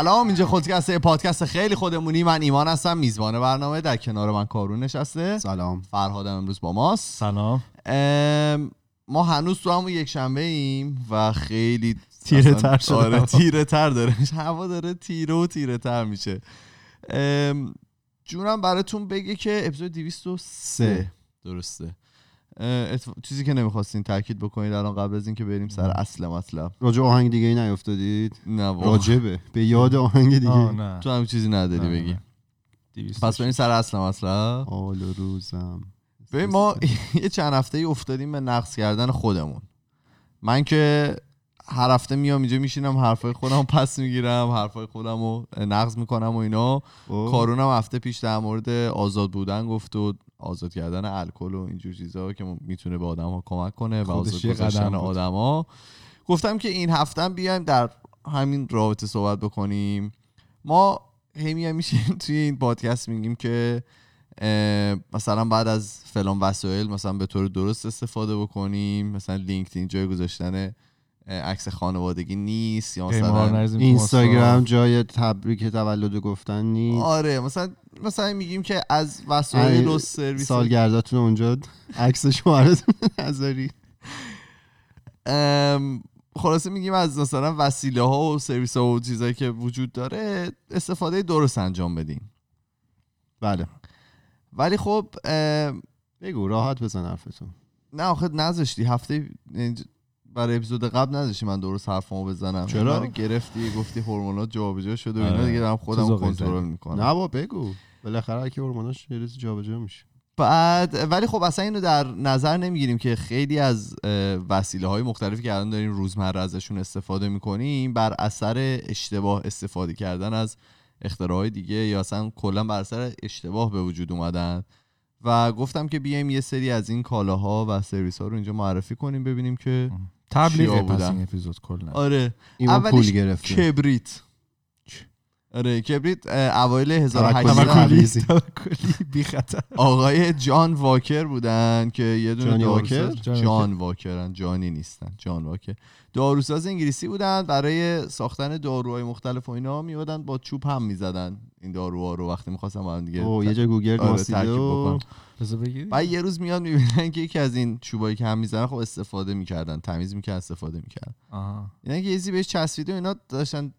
سلام اینجا خودکسته پادکست خیلی خودمونی. من ایمان هستم میزبان برنامه در کنار من کارون نشسته. سلام. فرهادم امروز با ماست. سلام. ام، ما هنوز تو همون یک شنبه ایم و خیلی تیره تر شده. آره هوا. تیره تر داره. میشه هوا داره تیره و تیره تر میشه. جونم براتون بگه که اپیزود 203 درسته. چیزی که نمی‌خواستین تاکید بکنید الان قبل از اینکه بریم سر اصل مطلب. راجع آهنگ دیگه ای نیافتادید؟ نه. راجبه. به یاد آهنگ دیگه؟ آه نه. تو هم چیزی نداری نه، بگی. پس بریم سر اصل مطلب. و روزم. ببین ما یه چند هفته ای افتادیم به نقص کردن خودمون. من که هر هفته میام اینجا میشینم حرفای خودم پس می‌گیرم حرفای خودم رو نقض می‌کنم و اینا. کارونم هفته پیش در مورد آزاد بودن گفت و آزاد کردن الکل و اینجور چیزا که می‌تونه به آدم ها کمک کنه و آزاد بود. آدما گفتم که این هفته بیایم در همین رابطه صحبت بکنیم. ما هی میایم میشیم توی این پادکست میگیم که مثلا بعد از فلان وسایل مثلا به طور درست استفاده بکنیم. مثلا لینکدین جای گذاشتن عکس خانوادگی نیست یا مثلا اینستاگرام. جای تبریک تولد گفتن نیست. آره مثلا مثلا میگیم که از وسایل و سرویس سالگرداتون اونجا عکس شوهرتون نذاری. ام، خلاصه میگیم از مثلا وسیله ها و سرویس ها و چیزایی که وجود داره استفاده درست انجام بدین. بله. ولی خب بگو راحت بزن حرفتون. نه آخه نذاشتی هفته برای اپیزود قبل نذاشتی من درست حرفمو بزنم چرا؟ رو گرفتی گفتی هورمونات جابجا شده و اینا آره. دیگه دارم خودم کنترل. می‌کنم نه با بگو بالاخره کی هورموناش یه روز جابجا میشه بعد ولی خب اصلا اینو در نظر نمی‌گیریم که خیلی از وسیله های مختلفی که الان داریم روزمره ازشون استفاده می‌کنیم بر اثر اشتباه استفاده کردن از اختراعهای دیگه یا اصلا کلا بر اثر اشتباه به وجود اومدن و گفتم که بیایم یه سری از این کالاها و سرویس ها رو اینجا معرفی کنیم ببینیم که تبلیغ پس بودن؟ این اپیزود کلا آره. گرفته. کبریت. آره کبریت اوایل توکلی. 1800 توکلی. توکلی بی خطر. آقای جان واکر بودن که یه دونه واکر؟ جان واکرن جانی نیستن جان واکر. داروساز انگلیسی بودن برای ساختن داروهای مختلف و اینا میادن با چوب هم می‌زدن این داروها رو وقتی می‌خواستم با هم دیگه او یه جا گوگل آره، و یه روز میاد می‌بینن که یکی از این چوبایی که هم می‌زنن خب استفاده می‌کردن تمیز می‌کردن استفاده می‌کردن. آها. اینا که یزی بهش چسبیده و اینا داشتن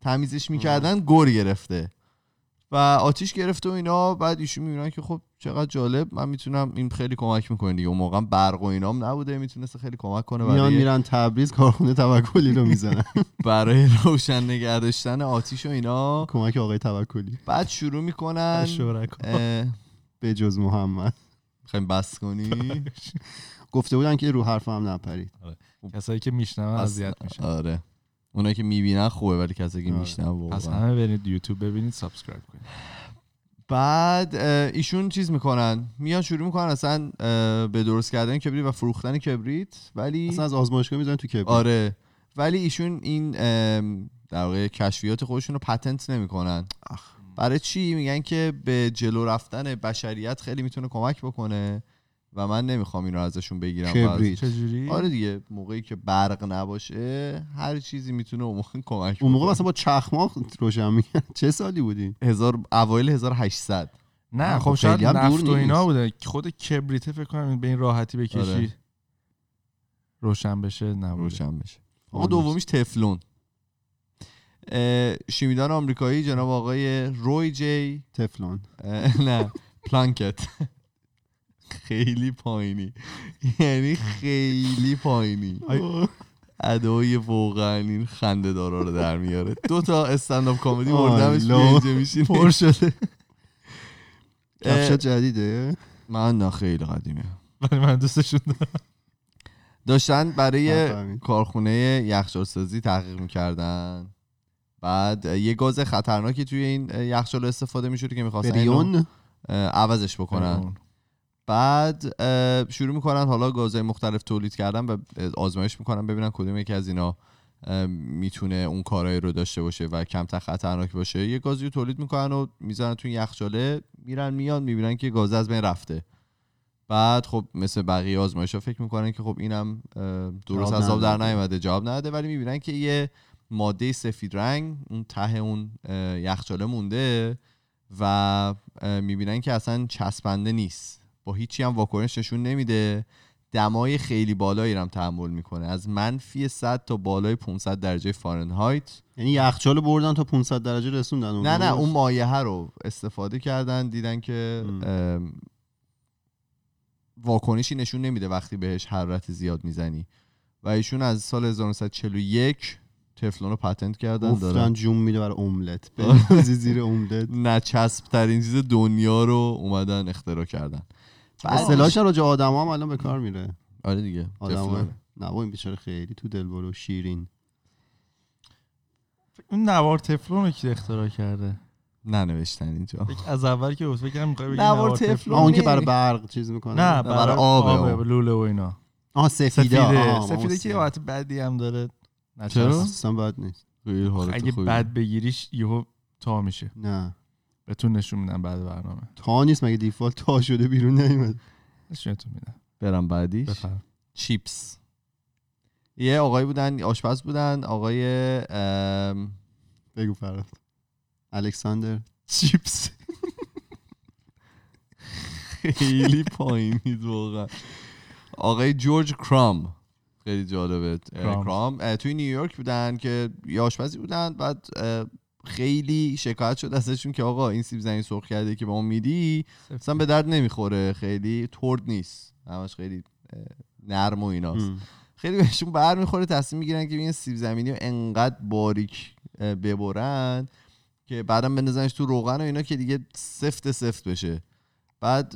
تمیزش می‌کردن گور گرفته. و آتیش گرفته و اینا. بعد ایشون می‌بینن که خب چقدر جالب. من می‌تونم این خیلی کمک می‌کنه دیگه. اون موقع برق و اینام نبوده. می‌تونست خیلی کمک کنه میان برای, میرن تبریز کارخونه توکلی رو می‌زنن. برای روشن نگه داشتن آتیش و اینا. کمک آقای توکلی. بعد شروع می‌کنن به جز محمد. می‌خوایم بس کنی؟ گفته بودن که رو حرف هم نپرید کسایی که میشنون اذیت میشن. آره. اونایی که می‌بینن خوبه ولی کسی که آره. میشنن پس همه برید یوتیوب ببینید subscribe کنید. بعد ایشون چیز می‌کنن. میان شروع می‌کنن اصلا به درست کردن کبریت و فروختن کبریت ولی اصلا از آزمایشگاه می‌زنن تو کبریت. آره. ولی ایشون این در واقع کشفیات خودشون رو patent نمی‌کنن. برای چی؟ میگن که به جلو رفتن بشریت خیلی می‌تونه کمک بکنه. و من نمی‌خوام این رو ازشون بگیرم کبریت. چجوری؟ آره دیگه موقعی که برق نباشه هر چیزی می‌تونه اون موقع کمک اون موقع. مثلا با چخماق روشن میگن چه سالی بودی؟ هزار اوایل 1800 نه خب خب شاید نفت و اینا. بوده. خود کبریته فکر کنم به این راحتی بکشی. آره. روشن بشه نبوده. روشن بشه. آقا دومیش تفلون. شیمیدان آمریکایی جناب آقای روی جی. تفلون. نه پلانکت. خیلی پایینی. یعنی خیلی پایینی. ادای واقعا این خنده دارا رو در میاره. دو تا استنداپ کمدی بردمش آلا. اینجا میشینه. پر شده. کفشت جدیده؟ من نه خیلی قدیمه. ولی من دوستشون دارم. داشتن برای. کارخونه یخچال سازی تحقیق می‌کردن. بعد یه گاز خطرناکی توی این یخچال استفاده می‌شده که می‌خواستن بریون؟ عوضش بکنن. بعد شروع می‌کنن حالا گازهای مختلف تولید کردن و آزمایش می‌کنن ببینن کدوم یکی از اینا می‌تونه اون کارایی رو داشته باشه و کمتر خطرناک باشه. یه گازی رو تولید می‌کنن و می‌زنن تو یخچاله میرن میان می‌بینن که گاز از بین رفته. بعد خب مثل بقیه آزمایش ها فکر می‌کنن که خب اینم درست از آب در. نیومده جواب نده ولی می‌بینن که یه ماده سفید رنگ اون ته اون یخچاله مونده و می‌بینن که اصلا چسبنده نیست. با هیچی هم واکنش نشون نمیده. دمای خیلی بالایی هم تحمل می‌کنه. از منفی 100 تا بالای 500 درجه فارنهایت. یعنی یخچال بردن تا 500 درجه رسوندن اون نه نه؟ اون مایه رو استفاده کردن دیدن که واکنشی نشون نمیده وقتی بهش حرارت زیاد می‌زنی. و ایشون از سال 1941 تفلون رو پتنت کردن دارن. جون میده برای املت. زیر املت. نچسب ترین چیز دنیا رو اومدن اختراع کردن. اصطلاحش راجع آدم هم الان به کار میره. آره دیگه آدم نه این بیچاره خیلی تو دل برو شیرین. اون نوار تفلون رو کی اختراع کرده؟ ننوشتن اینجا. از اول که بود فکر کنم می‌خوای بگی نوار تفلون. آه، اون که برای برق چیز می‌کنه. نه برای اون. لوله و اینا. آها سفیده. سفیده. سفیده که حالت بدی هم داره. چرا؟ اصلا بد نیست. اگه. بد بگیریش یهو تا میشه. نه. بهتون نشون میدم بعد برنامه. تا نیست مگه دیفالت تا شده بیرون نیومد؟ نشونتون میدم. برم بعدیش. بفرم. چیپس. یه آقایی بودن آشپز بودن آقای ام، بگو فراد. الکساندر. چیپس. خیلی پایینید واقعا. آقای جورج کرام. خیلی جالبه. کرام. کرام. توی نیویورک بودن که یه آشپزی بودن بعد خیلی شکایت شد ازشون که آقا این سیب زمینی سرخ کرده که به ما میدی اصلا به درد نمی‌خوره خیلی ترد نیست. همش خیلی نرم و ایناست. ام. خیلی بهشون بر می‌خوره تصمیم می‌گیرن که این سیب زمینی رو انقدر باریک ببرن که بعدم بندازنش تو روغن و اینا که دیگه سفت سفت بشه. بعد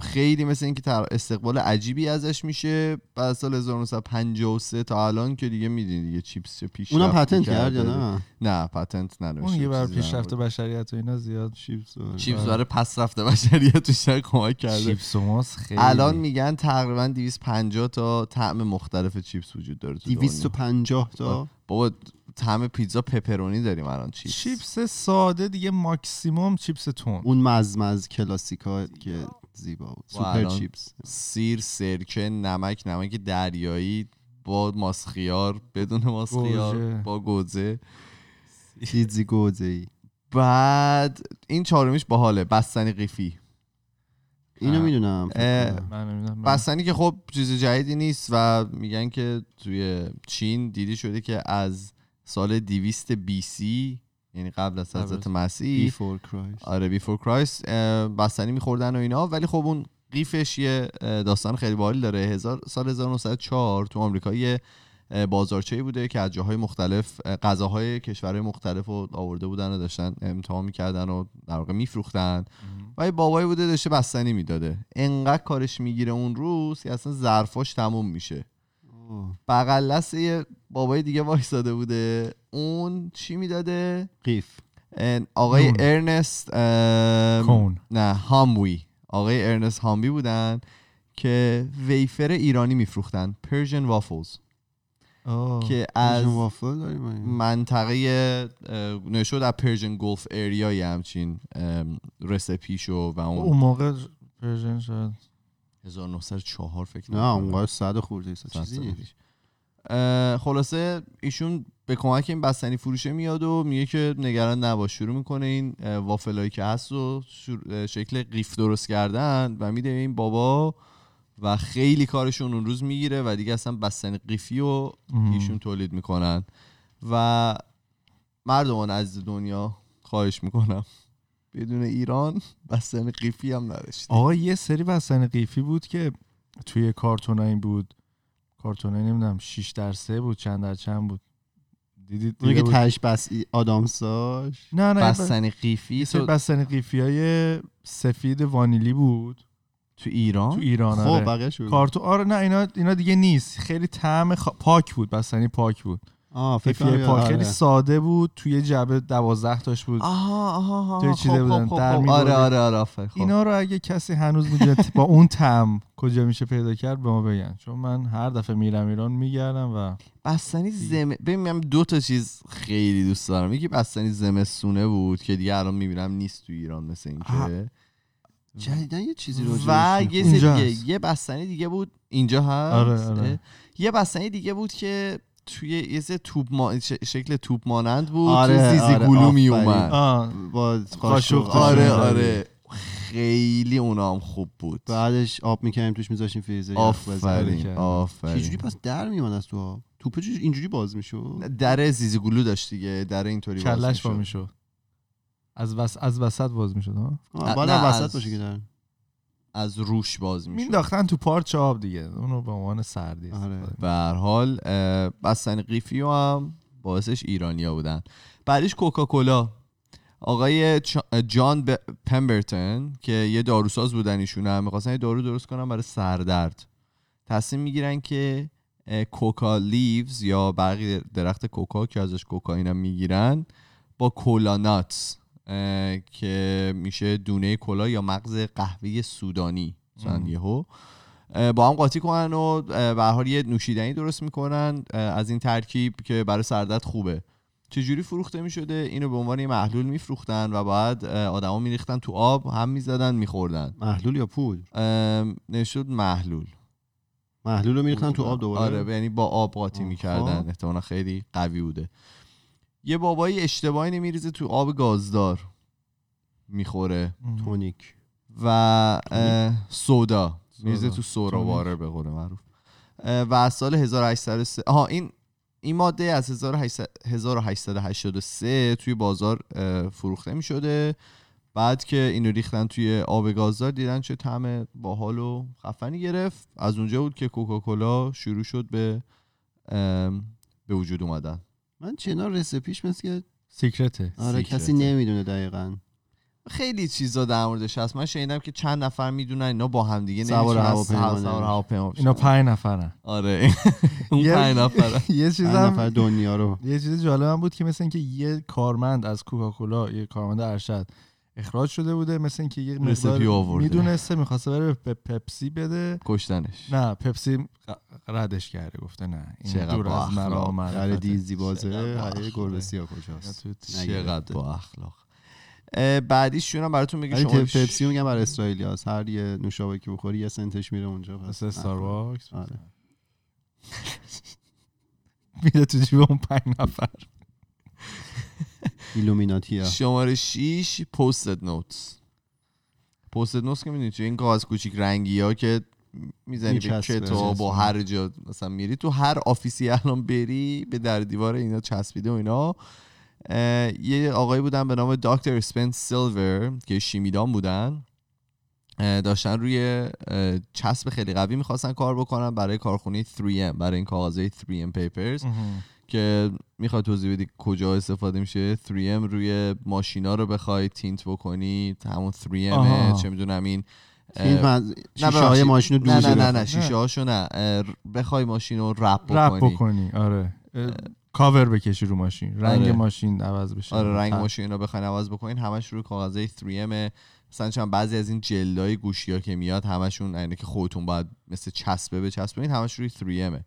خیلی مثل اینکه تر- استقبال عجیبی ازش میشه. بعد از سال 1953 تا الان که دیگه می‌دونی دیگه چیپس چه پیش اونم پتنت کرد یا نه؟ نه پتنت نداشت اون یه بر پیشرفت بشریت و اینا زیاد چیپس و- چیپس برای پس رفته بشریت بیشتر کمک کرده. چیپس و ماس خیلی. الان میگن تقریبا 250 تا طعم مختلف چیپس وجود داره تو دنیا. 250 تا؟ بابا طعم پیتزا پپرونی داریم الان چیپس چیپس ساده دیگه ماکسیموم چیپس تون. اون مزمز کلاسیکا که زیبا بود. و سوپر چیپس. سیر سرکه نمک نمک دریایی با ماسخیار بدون ماسخیار. با گوجه. چیزی گوزه ای بعد این چهارمیش باحاله. بستنی قیفی. اینو. می‌دونم. بستنی که خب چیز جدیدی نیست و میگن که توی چین دیدی شده که از سال 200 بی سی یعنی قبل از حضرت مسیح. بیفور کرایست آره بیفور کرایست بستنی میخوردن و اینا. ولی خب اون قیفش یه داستان خیلی باحالی داره. هزار سال 1904 تو آمریکا یه بازارچه‌ای بوده که از جاهای مختلف اه، غذاهای کشورهای مختلف رو آورده بودن و داشتن امتحان می‌کردن و در واقع میفروختن. و یه بابایی بوده داشته بستنی می‌داده. انقدر کارش می‌گیره اون روز که اصلا ظرفاش تموم میشه. بغل دست یه بابای دیگه وایساده بوده. اون چی می‌داده؟ قیف. آقای نون. ارنست cone نه هاموی آقای ارنست هاموی بودن که ویفر ایرانی میفروختن. Persian waffles که از منطقه نشد از Persian Gulf area ای همچین recipe شو و اون اون موقع Persian شاید. 1904 فکر نه. اونقدر صد خورده چیزی خلاصه ایشون به کمک این بستنی فروشه میاد و میگه که نگران نباش شروع می‌کنه این وافلایی که هست و شکل قیف درست کردن و میده این بابا و خیلی کارشون اون روز می‌گیره و دیگه اصلا بستنی قیفی و ایشون تولید می‌کنن. و مردمان عزیز دنیا خواهش می‌کنم. بدون ایران بستنی قیفی هم نداشتیم. آقا یه سری بستنی قیفی بود که توی کارتون این بود. کارتون نمی‌دونم 6 در 3 بود چند در چند بود. دیدید دیده که بود؟ تهش بس آدامساش؟ نه نه بستنی قیفی تو, بستنی قیفی های سفید وانیلی بود. تو ایران؟ تو ایران خب آره. کارتون آره نه اینا اینا دیگه نیست. خیلی طعم خ... پاک بود بستنی پاک بود. آه فکر کنم پاک آره. خیلی ساده بود توی جعبه 12 تاش بود آها آها آها توی خب، چیده بودن، خب، در خب. می‌بردی. آره آره آره. خب. اینا رو اگه کسی هنوز می‌دونه با اون طعم کجا میشه پیدا کرد به ما بگن چون من هر دفعه میرم ایران میگردم و بستنی زم ببین من دو تا چیز خیلی دوست دارم یکی بستنی زمستونه بود که دیگه الان می‌بینم نیست تو ایران مثل. اینکه جدیدن یه چیزی رو و یه دیگه. یه بستنی دیگه بود اینجا هست آره، آره. یه بستنی دیگه بود که توی یه توپ ما... ش- شکل توپ مانند بود. آره، تو زیزی آره، گلو آفرین. می اومد با قاشق آره. آره. خیلی اونا هم خوب بود. بعدش آب می‌کنیم توش میذاشیم فریزر. آفرین کردم. چجوری آفرین پس در میومد از تو آب؟ توپ اینجوری باز می‌شد؟ در زیزی گلو داشت دیگه در اینطوری باز کلش با می‌شد. می‌شد از وس... از وسط باز می‌شد ها؟ باید نه، وسط از- باشه که در. از روش باز می‌شد. مینداختن تو پارچ آب دیگه. اونو به عنوان سردی آره. به هر حال قیفی هم باعثش ایرانیا بودن. بعدش کوکاکولا. آقای جان ب- پمبرتون که یه داروساز بودن ایشون هم می‌خواستن یه دارو درست کنن برای سردرد. تصمیم می‌گیرن که کوکا لیوز یا برقی درخت کوکا که ازش کوکائین هم می‌گیرن با کولانات اه، که میشه دونه کلا یا مغز قهوه سودانی. مثلا. یهو. با هم قاطی کنن و به حال یه نوشیدنی درست می‌کنن. از این ترکیب که برای سردرد خوبه. چجوری فروخته می‌شده؟ اینو به عنوان یه محلول میفروختن و بعد آدما میریختن تو آب هم می‌زدن میخوردن. محلول یا پول؟ نشد محلول. محلول رو میریختن تو آب دوباره؟ آره یعنی با آب قاطی. می‌کردن. احتمالا خیلی قوی بوده. یه بابایی اشتباهی نمیریزه تو آب گازدار می‌خوره. تونیک. و سودا. میریزه. تو سورا تونیک. واره به قول معروف. و از سال 1803 آها این این ماده از 1800 1883 توی بازار فروخته می شده بعد که اینو ریختن توی آب گازدار دیدن چه طعم باحال و خفنی گرفت. از اونجا بود که کوکاکولا شروع شد به به وجود اومدن. من چنا رسپیش مثل که سیکرته آره سیکرته. کسی نمی‌دونه دقیقا. خیلی چیزا در موردش هست. من شنیدم که چند نفر می‌دونن اینا با هم دیگه سوار هواپیما سوار نمی‌شن. هواپیما. اینا پنج نفرن. آره. اون یه- پنج نفر یه چیزم نفر دنیا رو. یه چیز جالب هم بود که مثل اینکه یه کارمند از کوکاکولا یه کارمند ارشد اخراج شده بوده مثل اینکه یه مقدار. می‌دونسته می‌خواسته بره به پپسی بده. کشتنش. نه پپسی ردش کرده گفته نه این چقدر دور با از مرا معرفته. دیزی بازه. باخته. گربسی کجاست؟ چقدر با اخلاق اه، بعدیش هم براتون میگه؟ شما پپسی میگم برای اسرائیلی هست هر یه نوشابه که بخوری یه سنتش میره اونجا. پس مثل استارباکس آره. میره تو جیب اون پنج نفر. ایلومیناتی شماره 6 پوستد نوتس. Post-it notes که می‌دونی چه این کاغذ کوچیک رنگی ها که می‌زنی به. کتاب میچسبه. هر جا مثلا میری تو هر office ی الان بری به در دیوار اینا چسبیده و اینا. یه آقایی بودن به نام دکتر اسپنس سیلور که شیمیدان بودن. داشتن روی چسب خیلی قوی می‌خواستن کار بکنن برای کارخونه 3M برای این کاغذهای 3M papers که می‌خوای توضیح بدی کجا استفاده میشه؟ 3M روی ماشینا رو بخوای tint بکنی؟ همون 3M آها. چه می‌دونم این شیشه های. ماشین رو نه نه نه شیشه هاشو نه بخوای. ماشین رو رپ رپ بکنی. بکنی آره. کاور بکشی رو ماشین. رنگ آره. ماشین عوض بشه. آره رنگ ماشین رو بخواین عوض بکنین. همش روی کاغذهای 3M مثلا چند بعضی از این جلدای گوشی ها که میاد همشون اینه که خودتون باید مثل چسبه بچسبونید همش روی 3M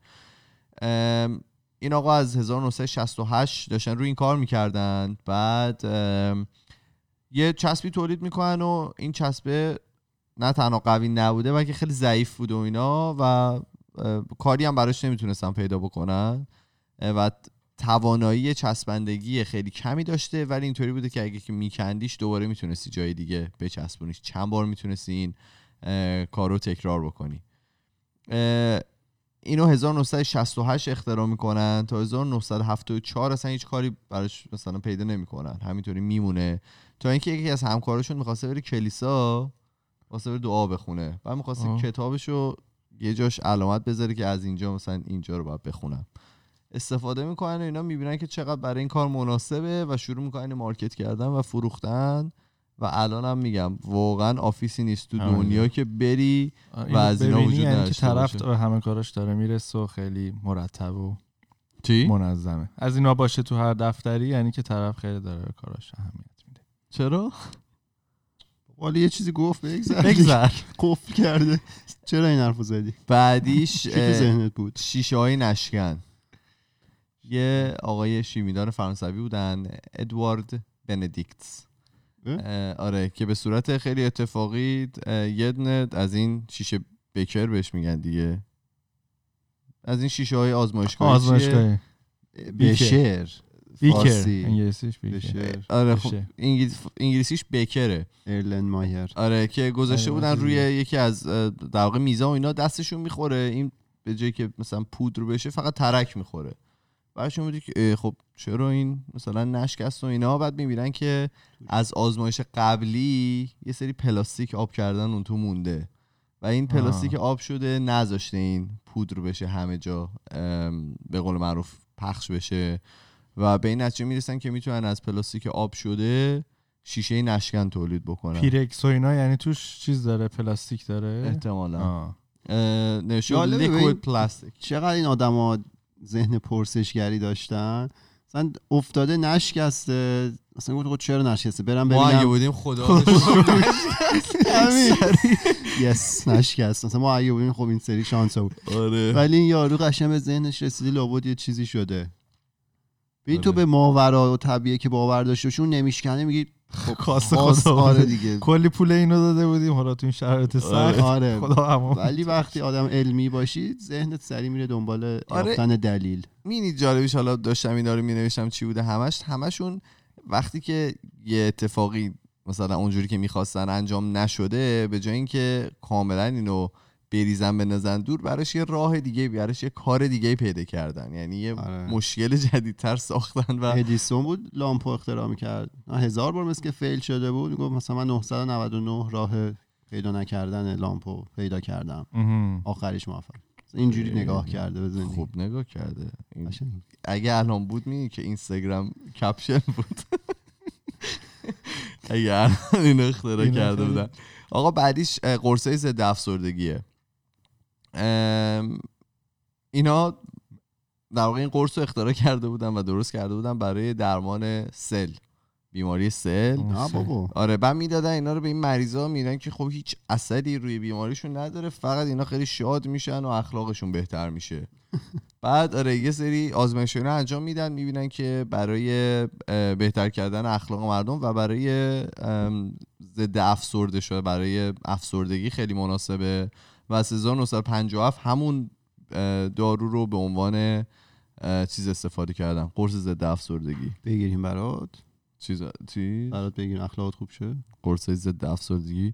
ام، این آقا از 1968 داشتن روی این کار می‌کردن. بعد یه چسبی تولید می‌کنن و این چسبه نه تنها قوی نبوده بلکه خیلی ضعیف بود و اینا و کاری هم براش نمی‌تونستن پیدا بکنن. و توانایی چسبندگی خیلی کمی داشته ولی اینطوری بوده که اگه که میکندیش دوباره می‌تونستی جای دیگه بچسبونیش. چند بار می‌تونستی این کار تکرار بکنی. اینو 1968 اختراع می‌کنن تا 1974 اصلا هیچ کاری براش مثلا پیدا نمی‌کنن. همینطوری میمونه. تا اینکه یکی از همکاراشون می‌خواسته بره کلیسا واسه بره دعا بخونه. و می‌خواسته. کتابشو یه جاش علامت بذاره که از اینجا مثلا اینجا رو باید بخونم. استفاده می‌کنن و اینا می‌بینن که چقدر برای این کار مناسبه و شروع می‌کنن مارکت کردن و فروختن. و الان هم میگم واقعا آفیسی نیست تو. دنیا که بری و از اینا وجود یعنی که طرف باشه. همه کاراش داره می‌رسه و خیلی مرتب و چی؟ منظمه. از اینا باشه تو هر دفتری یعنی که طرف خیلی داره به کاراش اهمیت میده. چرا؟ والا یه چیزی گفت بگذر بگذر قفل کرده. چرا این حرفو زدی؟ بعدیش چی تو اه، ذهنت بود؟ شیشه های نشکن. یه آقای شیمیدان فرانسوی بودن ادوارد بندیکتس. آره که به صورت خیلی اتفاقی یه دونه از این شیشه بکر بهش میگن دیگه. از این شیشه های آزمایشگاهی آزمایشگاهی. بشر بیکر. انگلیسیش بیکر. بشر آره خب. انگلیس... انگلیسیش بکره. ارلن مایر. آره که گذاشته آره، بودن روی یکی از در واقع میزا و اینا دستشون می‌خوره. این به جایی که مثلا پودر بشه فقط ترک می‌خوره. بعدشون بودی که خب چرا این مثلا نشکست و اینا بعد می‌بینن که از آزمایش قبلی یه سری پلاستیک آب کردن اون تو مونده و این آه. پلاستیک آب شده نذاشته این پودر بشه همه جا به قول معروف پخش بشه و به این نتیجه می‌رسن که می‌تونن از پلاستیک آب شده شیشه نشکن تولید بکنن پیرکس و اینا یعنی توش چیز داره پلاستیک داره احتمالا. نشون لیکوید. پلاستیک چقدر این آدما ذهن پرسشگری داشتن مثلا افتاده نشکسته. مثلا گفت خب چرا نشکسته؟ برم ما اگه ببینم. بودیم خدا یس نشکست. مثلا ما اگه بودیم خب این سری شانس بود. آره. ولی این یارو قشنگ به ذهنش رسیده لابد یه چیزی شده. ببین تو آره. به ماورا و طبیعه که باور داشته باشی اون نمیشکنه میگی خاص، خدا آره. دیگه. کلی پول اینو داده بودیم. حالا تو این شرایط سخت. آره. خدا ولی وقتی آدم علمی باشی ذهنت سری میره دنبال آره. یافتن دلیل. مینی جالبیش حالا داشتم اینا رو مینوشتم چی بوده همش. همشون وقتی که یه اتفاقی مثلا اونجوری که می‌خواستن انجام نشده به جای اینکه کاملا اینو بریزن بندازن دور براش یه راه دیگه براش یه کار دیگه پیدا کردن. یعنی یه آره. مشکل جدیدتر ساختن و ادیسون بود لامپو اختراع می‌کرد. هزار بار مثل که فیل شده بود گفت مثلا من 999 راه پیدا نکردن لامپو پیدا کردم. مهم. آخریش موفق. اینجوری اه. نگاه کرده به زندگی. خوب نگاه کرده. این. اگه الان بود می که اینستاگرام کپشن بود. اگه الان اینو اختراع کرده بودن. آقا بعدیش قرصه ضد افسردگیه اینا در واقع این قرص رو اختراع کرده بودن و درست کرده بودن برای درمان سل بیماری سل. بابا. آره بعد می‌دادن اینا رو به این مریضا میدن که خب هیچ اثری روی بیماریشون نداره فقط اینا خیلی شاد میشن و اخلاقشون بهتر میشه. بعد آره یه سری آزمایش رو انجام میدن می‌بینن که برای بهتر کردن اخلاق مردم و برای ضد افسرده شده برای افسردگی خیلی مناسبه. و از 1957 همون دارو رو به عنوان چیز استفاده کردن قرص ضد افسردگی. بگیریم برات. چیز چی؟ برات بگیریم. اخلاقت خوب شه. قرص ضد افسردگی.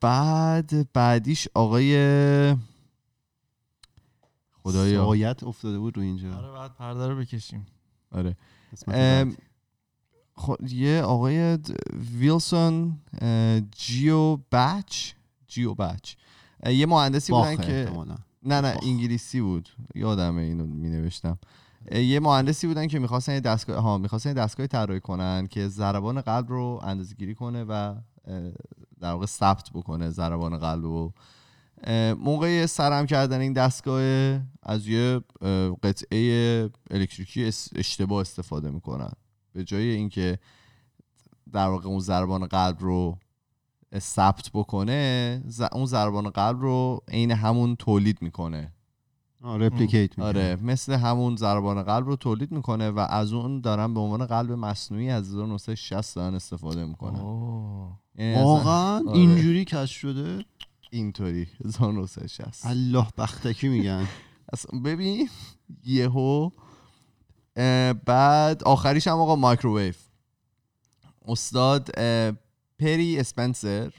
بعد بعدیش آقای خدایا. سایت افتاده بود رو اینجا. آره بعد پرده رو بکشیم. آره. خب یه آقای د- ویلسون جیو بچ جیو بچ. اه، یه مهندسی بودن که احتمالاً. نه نه باخ. انگلیسی بود یادمه اینو می نوشتم یه مهندسی بودن که می‌خواستن یه دستگاه ها می‌خواستن یه دستگاهی طراحی کنن که ضربان قلب رو اندازه گیری کنه و در واقع ثبت بکنه ضربان قلب رو موقع سرم کردن این دستگاه از یه قطعه الکتریکی اشتباه استفاده می‌کنن به جای اینکه در واقع اون ضربان قلب رو ثبت بکنه ز- اون ضربان قلب رو عین همون تولید می‌کنه. رپلیکیت می‌کنه. آره مثل همون ضربان قلب رو تولید می‌کنه و از اون دارن به عنوان قلب مصنوعی از 1960 دارن استفاده می‌کنن. اوه. یعنی واقعا؟ آره. اینجوری کشف شده؟ اینطوری 1960 الله بختکی میگن. اصلا ببین یهو بعد آخریش هم آقا مایکروویو. استاد پری اسپنسر.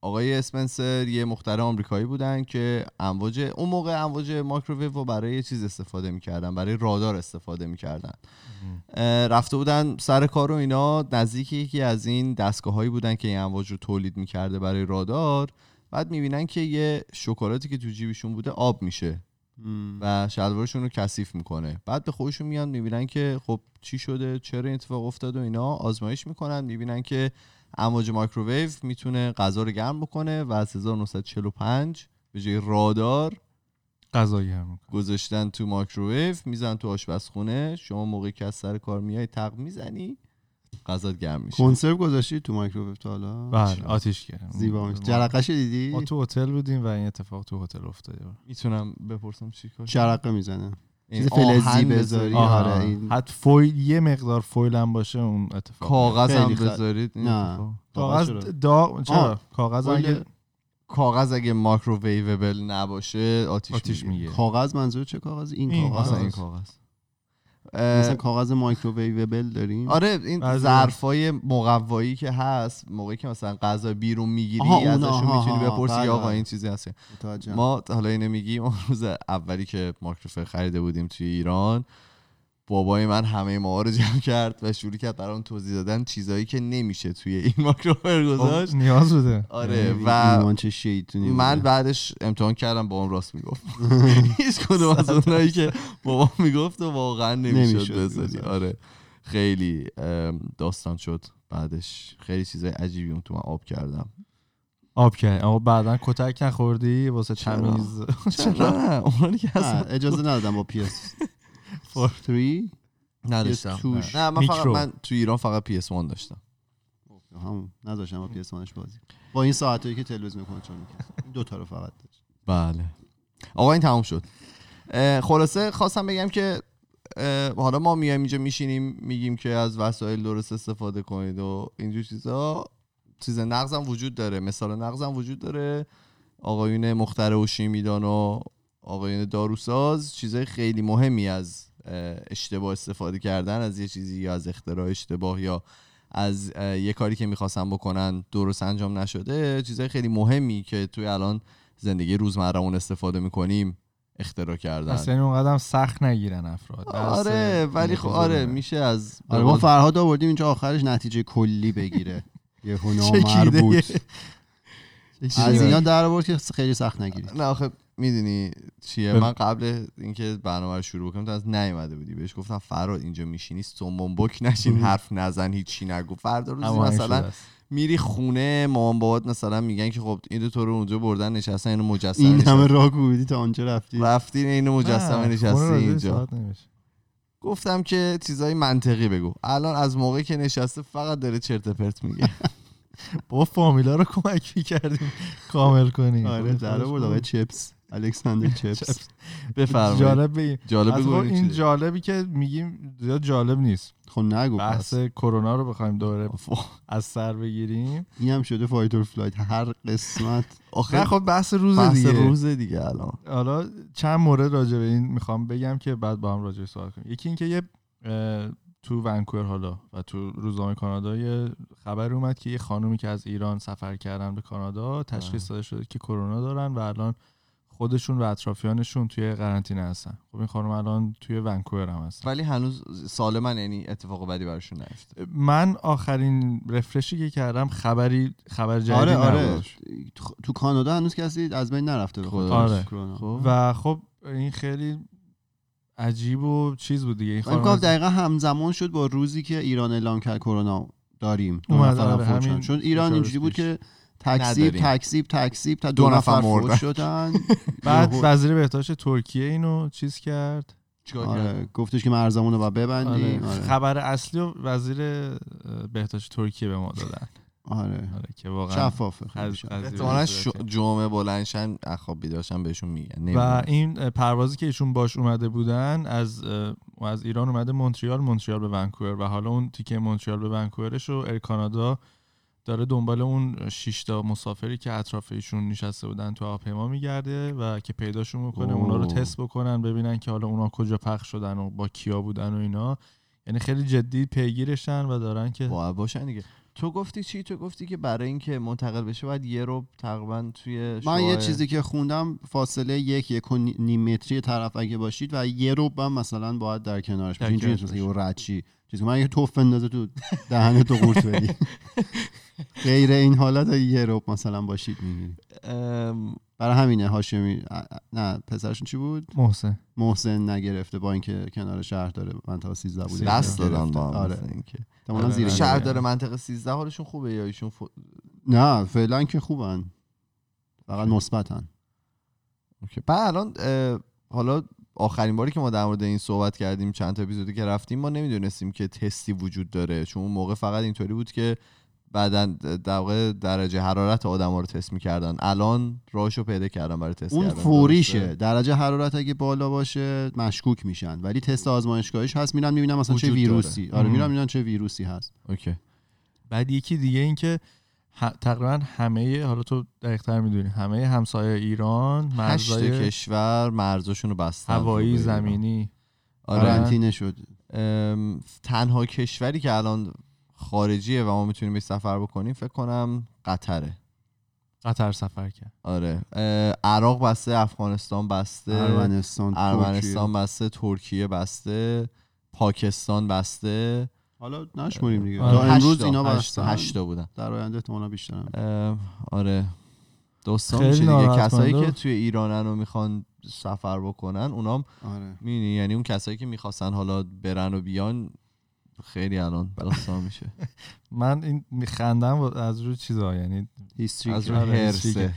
آقای اسپنسر یه مخترع آمریکایی بودن که امواج اون موقع امواج مایکروویو رو برای یه چیز استفاده می‌کردن برای رادار استفاده می‌کردن. رفته بودن سر کار و اینا. نزدیک یکی از این دستگاه هایی بودن که این امواج رو تولید می‌کرده برای رادار. بعد می‌بینن که یه شکلاتی که تو جیبشون بوده آب میشه. و شلوارشون رو کثیف می‌کنه. بعد به خودشون میان می‌بینن که خب چی شده چرا این اتفاق افتاد و اینا. آزمایش می‌کنن می‌بینن که امواج مایکروویو می‌تونه غذا رو گرم بکنه و از 1945 به جای رادار غذا گرم. گذاشتن تو مایکروویو میزن تو آشپزخونه. شما موقعی که از سر کار میای تق می‌زنی. غذات گرم میشه. کنسرو گذاشتی تو مایکروویو تا حالا؟ بله آتیش گرم. زیبا میشه. جرقش دیدی؟ ما تو هتل بودیم و این اتفاق تو هتل افتاده می‌تونم بپرسم چی کار؟ جرقه می‌زنه. این چیز فلزی بذاری. آره، این- حتی فویل یه مقدار فویل هم باشه اون اتفاق کاغذ هم بذارید نه. کاغذ چرا؟ دا چرا؟ کاغذ اگه کاغذ اگه microwaveable نباشه آتیش, آتیش می‌گیره. میگه کاغذ منظور چه کاغذ؟ این, این کاغذ. این کاغذ. مثلا کاغذ microwaveable داریم آره این ظرفای مقوایی که هست موقعی که مثلا غذا بیرون می‌گیری ازشون می‌تونی بپرسی بله، آقا بله. این چیزی هست. ما حالا اینو میگیم اون روز اولی که مایکروفر خریده بودیم توی ایران بابای من همه ما رو جمع کرد و شروع کرد برام توضیح دادن چیزایی که نمیشه توی این گذاشت خب، نیاز بوده. آره خیلی و ایمان چه شیطونی من. بعدش امتحان کردم با اون راست می‌گفت. هیچ کدوم از اونایی که بابا می‌گفت و واقعا نمی‌شد بذاری. آره. خیلی داستان شد بعدش. خیلی چیزای عجیبی اون تو من آب کردم. آب کرد اما بعدا کتک نخوردی؟ واسه چرا؟ تمیز. نه اجازه ندادم با فور. 3 نداشتم. توش. نه. من فقط. من تو ایران فقط PS1 داشتم. همون نذاشتم با PS 1 بازی. با این ساعتایی که تلویزیون کنترل می‌کرد این دو تا رو فقط داشت. بله. آقا این تموم شد. خلاصه خواستم بگم که حالا ما میایم اینجا میشینیم میگیم که از وسایل درست استفاده کنید و اینجور چیزا. چیز نقضم وجود داره. مثال نقضم وجود داره. آقایون مخترع و شیمیدان و آقایون داروساز چیزای خیلی مهمی از اشتباه استفاده کردن از یه چیزی یا از اختراع اشتباه یا از یه کاری که می‌خواستن بکنن درست انجام نشده چیزای خیلی مهمی که توی الان زندگی روزمرهمون استفاده می‌کنیم اختراع کردن. اصلا این اونقدر سخت نگیرن افراد. آره ولی خب آره. میشه از آره ما فرهاد آوردیم اینجا آخرش نتیجه کلی بگیره. یه. مربوط چیزی از اینا در آورد که خیلی سخت نگیرید. نه آخه می‌دونی چیه؟ من قبل اینکه برنامه رو شروع بکنم تو از نیومده بودی. بهش گفتم فراد اینجا میشینی سنبون بک نشین حرف نزن هیچی نگو. فردا روزی مثلا. میری خونه مامان بابات مثلا میگن که خب این تو رو اونجا بردن نشستن اینو مجسمه این همه. راه کوبیدی تا آنجا رفتی؟ رفتین اینو مجسمه به اینجا. گفتم که چیزای منطقی بگو. الان از موقعی که نشسته فقط داره چرت پرت میگه. با فامیلا رو کمک می‌کردیم کامل کنیم. آره در آورد آقای چپس. الکساندر چپس. بفرمایید. جالب جالب این. جالبی که میگیم زیاد جالب نیست. خب نگو بحث کرونا رو بخوایم دوره. از سر بگیریم. این هم شده فایتر فلایت. هر قسمت. نه خب بحث روز بحث دیگه. روز دیگه الان. حالا چند مورد راجع به این می‌خوام بگم که بعد با هم راجع به صحبت کنیم. یکی اینکه یه تو ونکوور حالا و تو روزنامه کانادا یه خبر اومد که یه خانومی که از ایران سفر کردن به کانادا تشخیص داده شده که کرونا دارن و الان خودشون و اطرافیانشون توی قرنطینه هستن خب این خانم الان توی ونکوور هم هستن ولی هنوز سالمن یعنی اتفاق بدی براشون نیفته من آخرین رفرشی که کردم خبری خبر جدیدی آره آره. تو کانادا هنوز کسی از بین نرفته به خاطر آره. کرونا. خب و خب این خیلی عجیب و چیز بود دیگه این من خانم دقیقا همزمان شد با روزی که ایران اعلام کرد کرونا داریم اومد، آره، چون ایران اینجوری بود. که تکسیب. تکسیب تکسیب تا دو دو, نفر فوت. شدن بعد وزیر بهداشت ترکیه اینو چیز کرد؟ آره گفتش که مرزمون رو باید ببندیم آره. آره. خبر اصلی و وزیر بهداشت ترکیه به ما دادن آره آره که واقعا شفافه احتمالاً جمعه بلندشن اخواب بیداشن بهشون میگن و. این پروازی که ایشون باش اومده بودن از از ایران اومده مونتریال مونتریال به ونکوور و حالا اون تیکه مونتریال به ونکوورش رو ار کانادا داره دنبال اون 6 تا مسافری که اطراف ایشون نشسته بودن تو هواپیما میگرده و که پیداشون اوه. اونا رو تست بکنن ببینن که حالا اونا کجا پخش شدن و با کیا بودن و اینا. یعنی خیلی جدی پیگیرشن و دارن که باید باشن دیگه. تو گفتی چی؟ تو گفتی که برای اینکه منتقل بشه باید یه رو تقریبا توی من یه چیزی که خوندم فاصله یک یک و نی- نیم متری طرف اگه باشید و یه رو هم مثلا باید در کنارش. باشید اینجوری مثلا رچی چیزی که من یه توف بندازه تو دهن تو قورت بدی غیر این حالت یه رو مثلا باشید می‌گیری برای همینه هاشمی نه پسرشون چی بود محسن محسن نگرفته با اینکه کنار شهر داره منطقه 13 بوده دست دادن. با آره اینکه. آره. زیر شهر. داره منطقه 13 حالشون خوبه یا ایشون. نه فعلا که خوبن فقط مثبتن اوکی. بعد الان حالا آخرین باری که ما در مورد این صحبت کردیم چند تا اپیزودی که رفتیم ما نمی‌دونستیم که تستی وجود داره. چون اون موقع فقط اینطوری بود که بعدا در واقع درجه حرارت آدم رو تست می‌کردن. الان راهشو پیدا کردن برای تست اون کردن. فوریشه. درسته؟ درجه حرارت اگه بالا باشه مشکوک میشن. ولی تست آزمایشگاهیش هست. میرن می‌بینن مثلا چه ویروسی داره. آره. میرن می‌بینن چه ویروسی هست. اوکی. بعد یکی دیگه این که ه- تقریبا همه حالا تو دقیقتر می‌دونی. همه همسایه ایران مرزای کشور مرزاشون رو بستن هوایی زمینی. آره. قرنطینه شد. تنها کشوری که الان خارجیه و ما می‌تونیم به سفر بکنیم فکر کنم قطره. قطر سفر کرد. آره. عراق بسته افغانستان بسته ارمنستان ارمنستان. بسته ترکیه بسته پاکستان بسته. حالا نشمریم دیگه. آره. تا امروز اینا بستن. هشتا بودن. در آینده احتمالاً بیشترم. اه، آره. داستان خیلی میشه دیگه کسایی. که توی ایرانن و می‌خوان سفر بکنن اونام آره. می‌بینی یعنی اون کسایی که می‌خواستن حالا برن و بیان خیلی الان داستان میشه. من این میخندم از رو چیزا یعنی هیستری از رو آره، هرسه.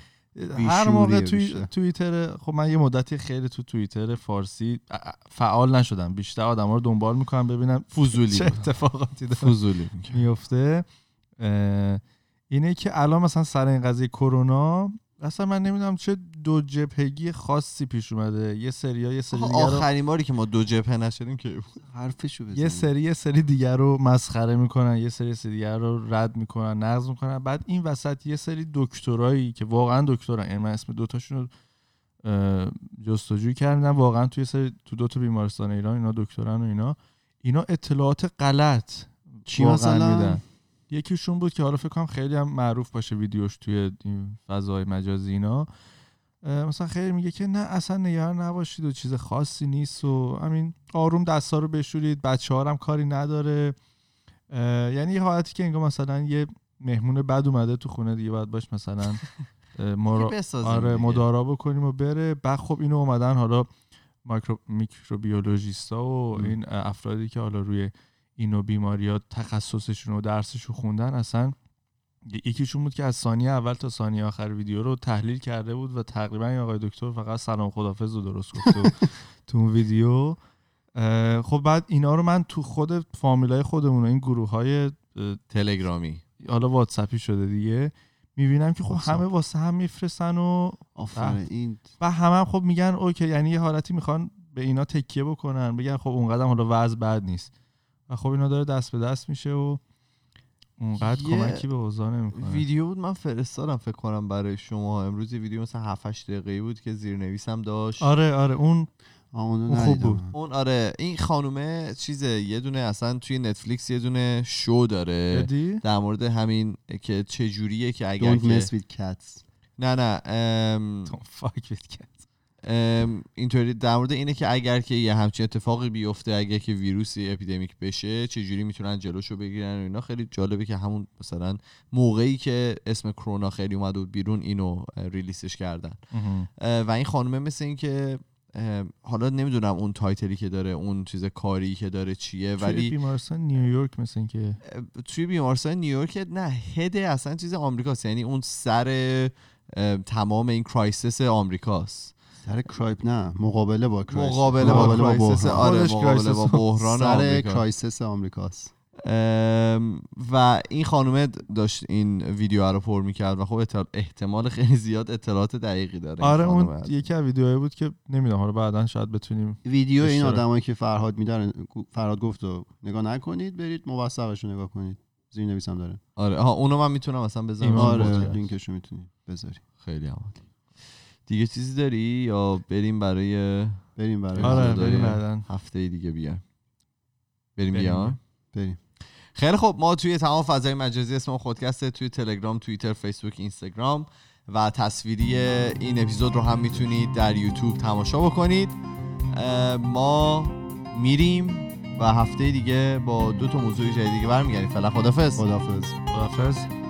هر موقع توی. توییتر خب من یه مدتی خیلی تو توییتر فارسی فعال نشدم بیشتر آدم رو دنبال می‌کنم ببینم فضولی چه. اتفاقاتی داره فضولی. میفته اینه که الان مثلا سر این قضیه کرونا اصلا من نمی‌دونم چه دو جبهگی خاصی پیش اومده. یه سری یه سری دیگر رو آخرین باری که ما دو جبهه نشدیم که حرفشو بزن یه سری یه سری دیگر رو مسخره می‌کنن یه سری سری دیگر رو رد می‌کنن نقض می‌کنن. بعد این وسط یه سری دکترایی که واقعا دکترن. یعنی من اسم دوتاشون رو جستجو کردم. واقعا توی سری تو دو تا بیمارستان ایران اینا دکترن و اینا. اینا اطلاعات غلط چی مثلا؟ میدن. یکیشون بود که حالا فکر کنم خیلی هم معروف باشه ویدیوش توی این فضای مجازی اینا مثلا خیلی میگه که نه اصلا نگران نباشید و چیز خاصی نیست و همین آروم دستا رو بشورید بچه ها هم کاری نداره یعنی یه حالتی که انگار مثلا یه مهمون بد اومده تو خونه دیگه باید باش مثلا. بسازیم آره. مدارا بکنیم و بره بعد خب اینو اومدن حالا مایکرو میکروبیولوژیستا و. این افرادی که حالا روی اینو بیماریات تخصصشون و درسشون خوندن اصلا یکیشون بود که از ثانیه اول تا ثانیه آخر ویدیو رو تحلیل کرده بود و تقریبا این آقای دکتر فقط سلام خدافظ رو درست گفته تو اون ویدیو. خب بعد اینا رو من تو خود فامیلای خودمون و این گروه های تلگرامی. حالا واتسپی شده دیگه می‌بینم که خب. همه واسه هم میفرستن و آفرین. این و همه هم خب میگن اوکی یعنی یه حالتی می‌خوان به اینا تکیه بکنن بگن خب اونقدر حالا وضع بد نیست. و خب اینا داره دست به دست میشه و اونقدر کمکی به اوضاع نمی‌کنه. ویدیو بود من فرستادم فکر کنم برای شما. امروز یه ویدیو مثلا 7 8 دقیقه‌ای بود که زیرنویسم داشت. آره آره اون اون خوب بود. اون آره این خانومه چیزه یه دونه اصلا توی نتفلیکس یه دونه شو داره. بدی در مورد همین که چه جوریه که اگر Don't که mess with cats. نه نه ام، فاک بیت کرد ام، اینطوری در مورد اینه که اگر که یه همچین اتفاقی بیفته اگر که ویروسی epidemic بشه چه جوری می‌تونن جلوشو بگیرن؟ و اینا خیلی جالبه که همون مثلا موقعی که اسم کرونا خیلی اومده بود بیرون اینو release ش کردن. و این خانومه مثل این که حالا نمی‌دونم اون title ی که داره اون چیز کاری که داره چیه ولی ولی بیمارستان نیویورک مثل که توی بیمارستان نیویورک نه head اصلا چیز آمریکاست. یعنی اون سر تمام این crisis آمریکاست. سر کرایپ نه مقابله با crisis مقابله با مقابله کرایسیس بحران. آره مقابله با. بحران سر crisis آمریکاست و این خانومه داشت این ویدیو رو پر می‌کرد و خب احتمال خیلی زیاد اطلاعات دقیقی داره آره. اون یکی از ویدیوهایی بود که نمی‌دونم حالا بعدا شاید بتونیم ویدیو این. آدمایی که فرهاد میدارن فرهاد گفت و نگاه نکنید برید موثقش رو نگاه کنید زیر نویسم داره آره آها اونو من می‌تونم مثلا بذارم. آره پادکست. لینکشو می‌تونید بذاری خیلی عمالی دیگه چیزی داری؟ یا بریم برای بریم برای آره. بریم بعدا هفته دیگه بیایم بریم بریم. بیایم بریم. خیلی خب ما توی تمام فضای مجازی اسم خودکسته توی تلگرام توییتر فیسبوک اینستاگرام و تصویری این اپیزود رو هم می‌تونید در یوتیوب تماشا بکنید. ما میریم و هفته دیگه با دو تا موضوع جدید دیگه برمیگردیم. فعلا خدافظ. خدافظ. خدافظ.